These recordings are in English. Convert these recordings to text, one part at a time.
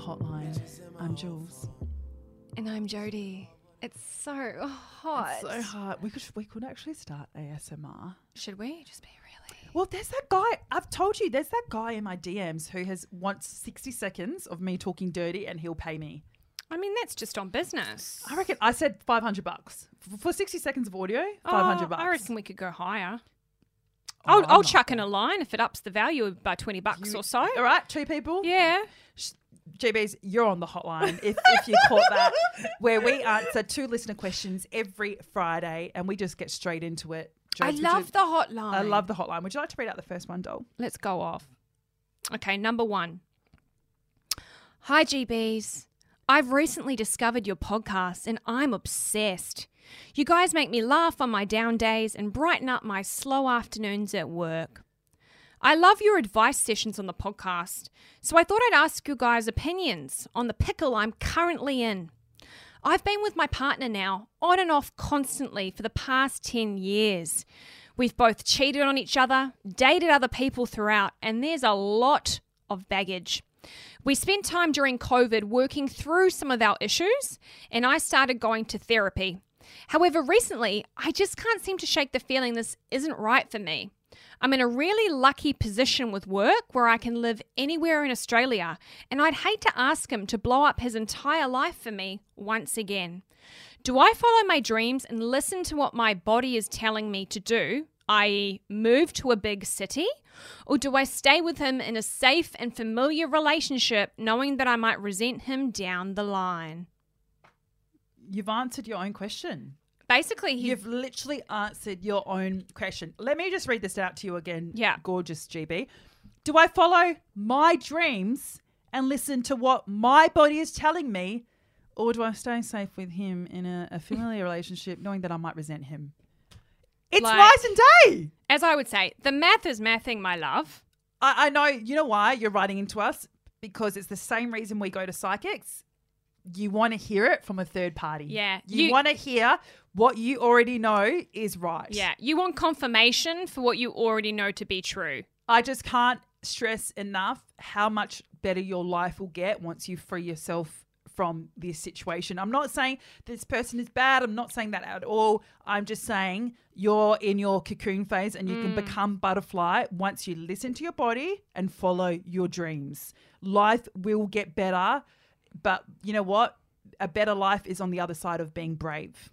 hotline. I'm Jules. And I'm Jody. It's so hot. It's so hard. We could we could actually start ASMR. Should we just be really? Well, there's that guy. I've told you. There's that guy in my DMs who has wants 60 seconds of me talking dirty, and he'll pay me. I mean, that's just on business. I reckon. I said 500 bucks F- for 60 seconds of audio. 500 Oh, bucks. I reckon we could go higher. Oh, I'll, I'll chuck in a line if it ups the value by 20 bucks You- or so. All right, two people. Yeah. GBs, you're on the hotline if, if you caught that, where we answer two listener questions every Friday and we just get straight into it. I love you- the hotline. I love the hotline. Would you like to read out the first one, doll? Let's go off. Okay, number one. Hi, GBs. I've recently discovered your podcast and I'm obsessed. You guys make me laugh on my down days and brighten up my slow afternoons at work. I love your advice sessions on the podcast, so I thought I'd ask you guys' opinions on the pickle I'm currently in. I've been with my partner now, on and off constantly, for the past 10 years. We've both cheated on each other, dated other people throughout, and there's a lot of baggage. We spent time during COVID working through some of our issues, and I started going to therapy. However, recently, I just can't seem to shake the feeling this isn't right for me. I'm in a really lucky position with work where I can live anywhere in Australia, and I'd hate to ask him to blow up his entire life for me once again. Do I follow my dreams and listen to what my body is telling me to do, i.e., move to a big city? Or do I stay with him in a safe and familiar relationship knowing that I might resent him down the line? You've answered your own question. Basically, he You've literally answered your own question. Let me just read this out to you again. Yeah. Gorgeous GB. Do I follow my dreams and listen to what my body is telling me? Or do I stay safe with him in a, a familiar relationship knowing that I might resent him? It's Like- nice and day. as I would say, the math is mathing, my love. I, I know, you know why you're writing into us? Because it's the same reason we go to psychics. You want to hear it from a third party. Yeah, You, you- want to hear what you already know is right. Yeah, you want confirmation for what you already know to be true. I just can't stress enough how much better your life will get once you free yourself from this situation. I'm not saying this person is bad. I'm not saying that at all. I'm just saying you're in your cocoon phase and you can mm. become butterfly once you listen to your body and follow your dreams. Life will get better, but you know what? A better life is on the other side of being brave.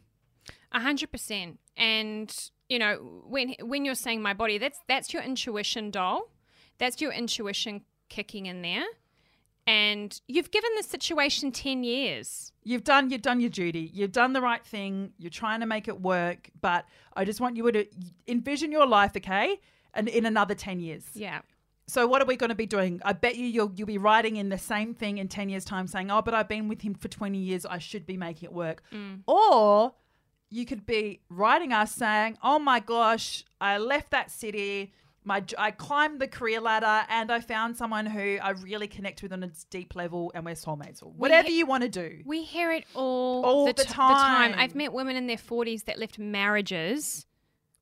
A hundred percent. And you know, when when you're saying my body, that's that's your intuition, doll. That's your intuition kicking in there. And you've given this situation ten years. You've done you've done your duty. You've done the right thing. You're trying to make it work, but I just want you to envision your life, okay? And in another 10 years. Yeah. So what are we going to be doing? I bet you you'll you'll be writing in the same thing in 10 years time saying, "Oh, but I've been with him for 20 years. I should be making it work." Mm. Or you could be writing us saying, "Oh my gosh, I left that city. My I climbed the career ladder and I found someone who I really connect with on a deep level and we're soulmates." Or whatever you want to do. We hear it all, All the, the t- the time. time. I've met women in their forties that left marriages,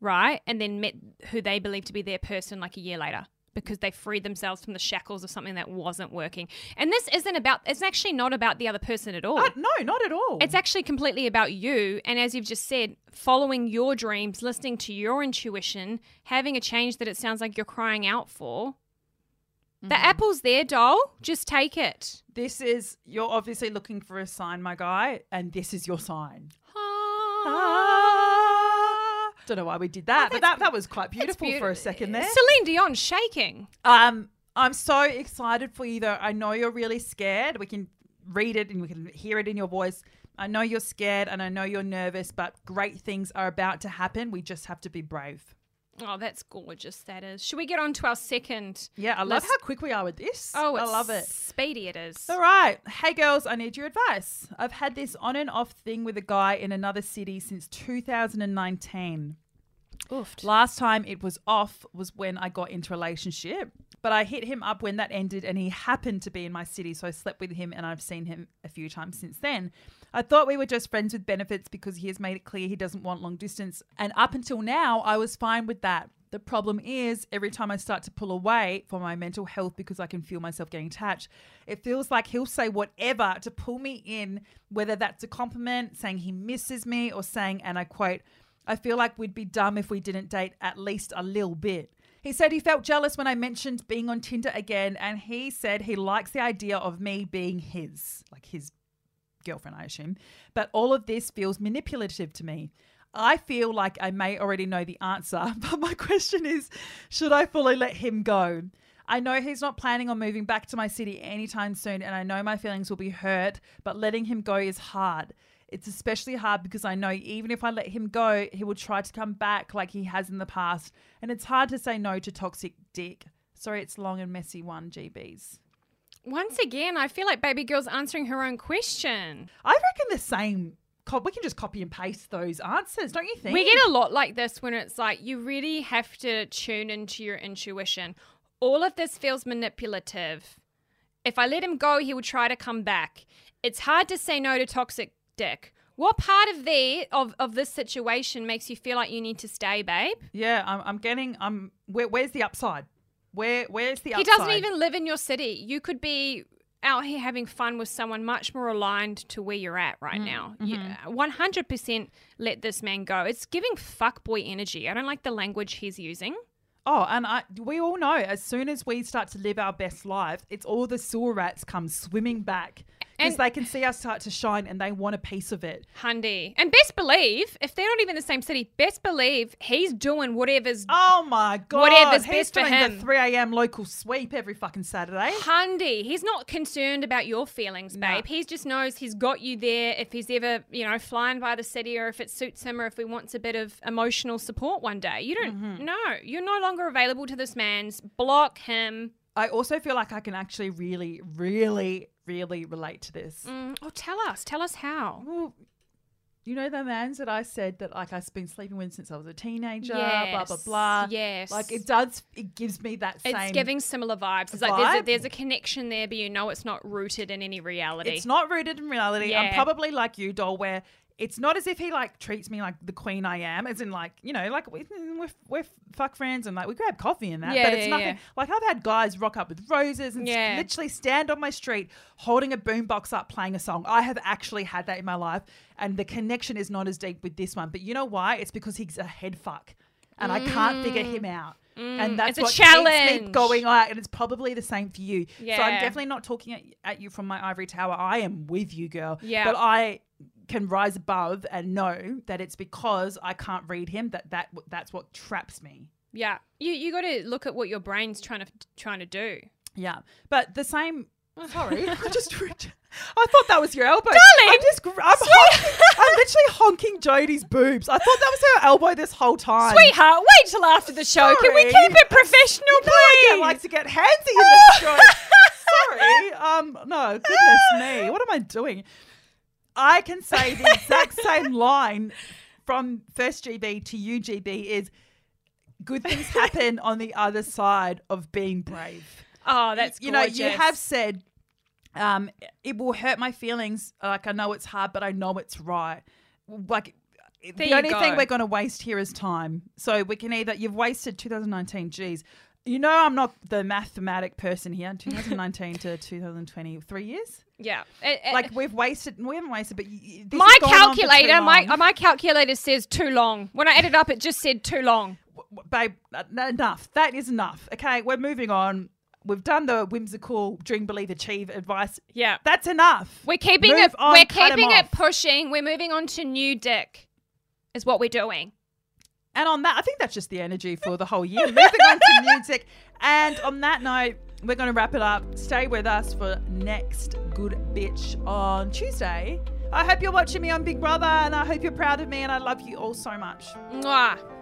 right, and then met who they believe to be their person like a year later because they freed themselves from the shackles of something that wasn't working. And this isn't about. It's actually not about the other person at all. Uh, no, not at all. It's actually completely about you. And as you've just said, following your dreams, listening to your intuition, having a change that it sounds like you're crying out for. The mm-hmm. apple's there, doll. Just take it. This is you're obviously looking for a sign, my guy, and this is your sign. Ah. Ah. Don't know why we did that, but that, that was quite beautiful for a second there. Celine Dion shaking. Um, I'm so excited for you though. I know you're really scared. We can read it and we can hear it in your voice. I know you're scared and I know you're nervous, but great things are about to happen. We just have to be brave. Oh, that's gorgeous. That is. Should we get on to our second? Yeah, I love how quick we are with this. Oh, I love it. Speedy it is. All right. Hey, girls, I need your advice. I've had this on and off thing with a guy in another city since 2019. Oofed. Last time it was off was when I got into relationship, but I hit him up when that ended and he happened to be in my city. So I slept with him and I've seen him a few times since then. I thought we were just friends with benefits because he has made it clear he doesn't want long distance. And up until now, I was fine with that. The problem is, every time I start to pull away for my mental health because I can feel myself getting attached, it feels like he'll say whatever to pull me in, whether that's a compliment, saying he misses me, or saying, and I quote, I feel like we'd be dumb if we didn't date at least a little bit. He said he felt jealous when I mentioned being on Tinder again, and he said he likes the idea of me being his, like his girlfriend, I assume. But all of this feels manipulative to me. I feel like I may already know the answer, but my question is should I fully let him go? I know he's not planning on moving back to my city anytime soon, and I know my feelings will be hurt, but letting him go is hard. It's especially hard because I know even if I let him go, he will try to come back like he has in the past, and it's hard to say no to toxic dick. Sorry, it's long and messy one, GBs. Once again, I feel like baby girl's answering her own question. I reckon the same. We can just copy and paste those answers, don't you think? We get a lot like this when it's like you really have to tune into your intuition. All of this feels manipulative. If I let him go, he will try to come back. It's hard to say no to toxic dick. What part of the of, of this situation makes you feel like you need to stay, babe? Yeah, I'm, I'm getting. I'm. Where, where's the upside? Where Where's the upside? He doesn't even live in your city. You could be out here having fun with someone much more aligned to where you're at right Mm, now. mm-hmm. You, 100% let this man go. It's giving fuckboy energy. I don't like the language he's using. Oh, and I. We all know as soon as we start to live our best life, it's all the sewer rats come swimming back because they can see us start to shine and they want a piece of it. Hundy. And best believe, if they're not even in the same city, best believe he's doing whatever's Oh my god! Whatever's He's best for doing him. the 3 a.m. local sweep every fucking Saturday. Hundy. He's not concerned about your feelings, No. babe. He just knows he's got you there if he's ever, you know, flying by the city or if it suits him or if he wants a bit of emotional support one day. You don't Mm-hmm. know. You're no longer available to this man's. Block him. I also feel like I can actually really, really, really relate to this. Mm, oh, tell us. Tell us how. Well, you know the mans that I said that like I've been sleeping with since I was a teenager, yes, blah blah blah. yes. Like it does. It gives me that same. It's giving similar vibes. It's like there's a, there's a connection there, but you know it's not rooted in any reality. It's not rooted in reality. I'm probably like you, doll, where it's not as if he like treats me like the queen I am, as in like you know, like we, we're we're fuck friends and like we grab coffee and that. Yeah, but it's yeah, nothing. yeah. Like I've had guys rock up with roses and literally stand on my street holding a boombox up playing a song. I have actually had that in my life, and the connection is not as deep with this one. But you know why? It's because he's a head fuck, and I can't figure him out. And that's Mm. It's a what keeps me challenge. going out, and it's probably the same for you. Yeah. So I'm definitely not talking at, at you from my ivory tower. I am with you, girl. Yeah. But I can rise above and know that it's because I can't read him that, that that's what traps me. yeah. You you got to look at what your brain's trying to trying to do. Yeah. But the same. Sorry, I just. I thought that was your elbow, Darling! I'm just. I'm, honking, I'm literally honking Jodie's boobs. I thought that was her elbow this whole time. Sweetheart, wait till after the show. Can we keep it professional, You know I please? get, like to get handsy in this show. Sorry. Um. No. Goodness me. What am I doing? I can say the exact same line from first GB to UGB is good things happen on the other side of being brave. oh, that's you know you have said um it will hurt my feelings like i know it's hard but i know it's right. Like There the only thing we're going to waste here is time. So we can either you've wasted 2019 geez you know i'm not the mathematic person here 2019 to 2020 three years yeah. It- it- like we've wasted we haven't wasted but y- y- this my has gone on for too calculator, my my calculator says too long. When I added up, it just said too long. W- babe, uh, enough. That is enough. Okay, we're moving on. We've done the whimsical dream, believe, achieve advice. Yeah. That's enough. We're keeping Move it. on, we're keeping it off. pushing. We're moving on to new dick. Is what we're doing. And on that, I think that's just the energy for the whole year. Moving on to music. And on that note, we're going to wrap it up. Stay with us for next Good Bitch on Tuesday. I hope you're watching me on Big Brother and I hope you're proud of me and I love you all so much. Mwah.